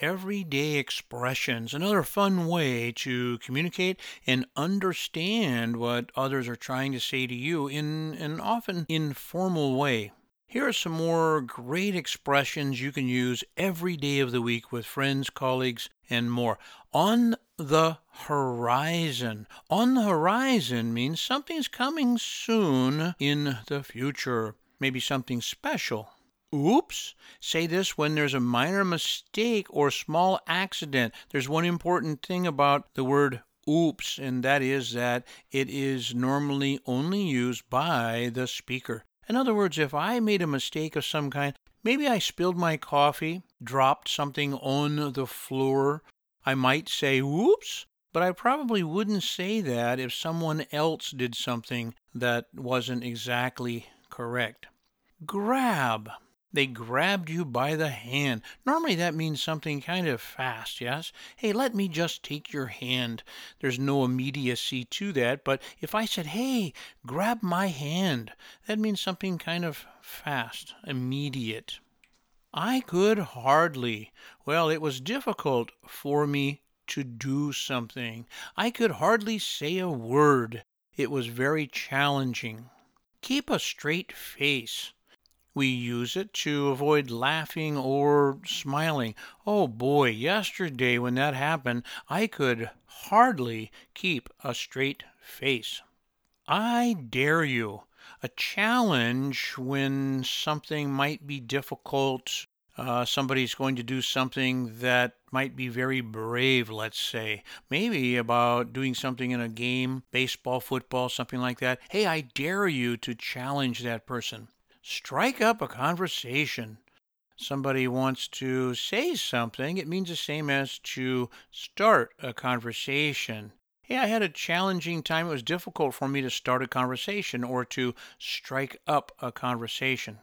everyday expressions, another fun way to communicate and understand what others are trying to say to you in an often informal way. Here are some more great expressions you can use every day of the week with friends, colleagues, and more. On the horizon. On the horizon means something's coming soon in the future. Maybe something special. Oops. Say this when there's a minor mistake or small accident. There's one important thing about the word oops, and that is that it is normally only used by the speaker. In other words, if I made a mistake of some kind, maybe I spilled my coffee, dropped something on the floor, I might say, oops, but I probably wouldn't say that if someone else did something that wasn't exactly correct. Grab. They grabbed you by the hand. Normally that means something kind of fast, yes? Hey, let me just take your hand. There's no immediacy to that, but if I said, hey, grab my hand, that means something kind of fast, immediate. I could hardly. Well, it was difficult for me to do something. I could hardly say a word. It was very challenging. Keep a straight face. We use it to avoid laughing or smiling. Oh boy, yesterday when that happened, I could hardly keep a straight face. I dare you. A challenge when something might be difficult. Uh, somebody's going to do something that might be very brave, let's say. Maybe about doing something in a game, baseball, football, something like that. Hey, I dare you to challenge that person strike up a conversation. Somebody wants to say something, it means the same as to start a conversation. Hey, I had a challenging time. It was difficult for me to start a conversation or to strike up a conversation.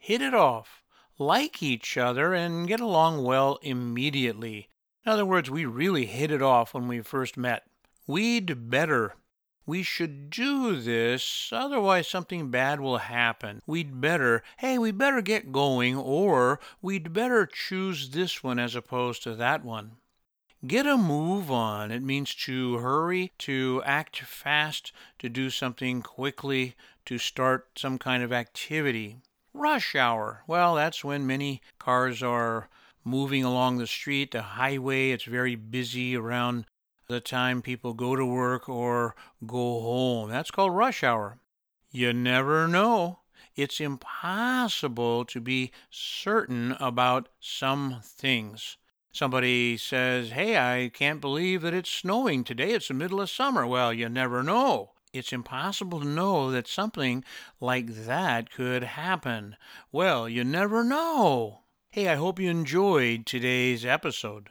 Hit it off, like each other, and get along well immediately. In other words, we really hit it off when we first met. We'd better we should do this, otherwise something bad will happen. We'd better, hey, we'd better get going, or we'd better choose this one as opposed to that one. Get a move on. It means to hurry, to act fast, to do something quickly, to start some kind of activity. Rush hour. Well, that's when many cars are moving along the street, the highway. It's very busy around the time people go to work or go home. That's called rush hour. You never know. It's impossible to be certain about some things. Somebody says, Hey, I can't believe that it's snowing today. It's the middle of summer. Well, you never know. It's impossible to know that something like that could happen. Well, you never know. Hey, I hope you enjoyed today's episode.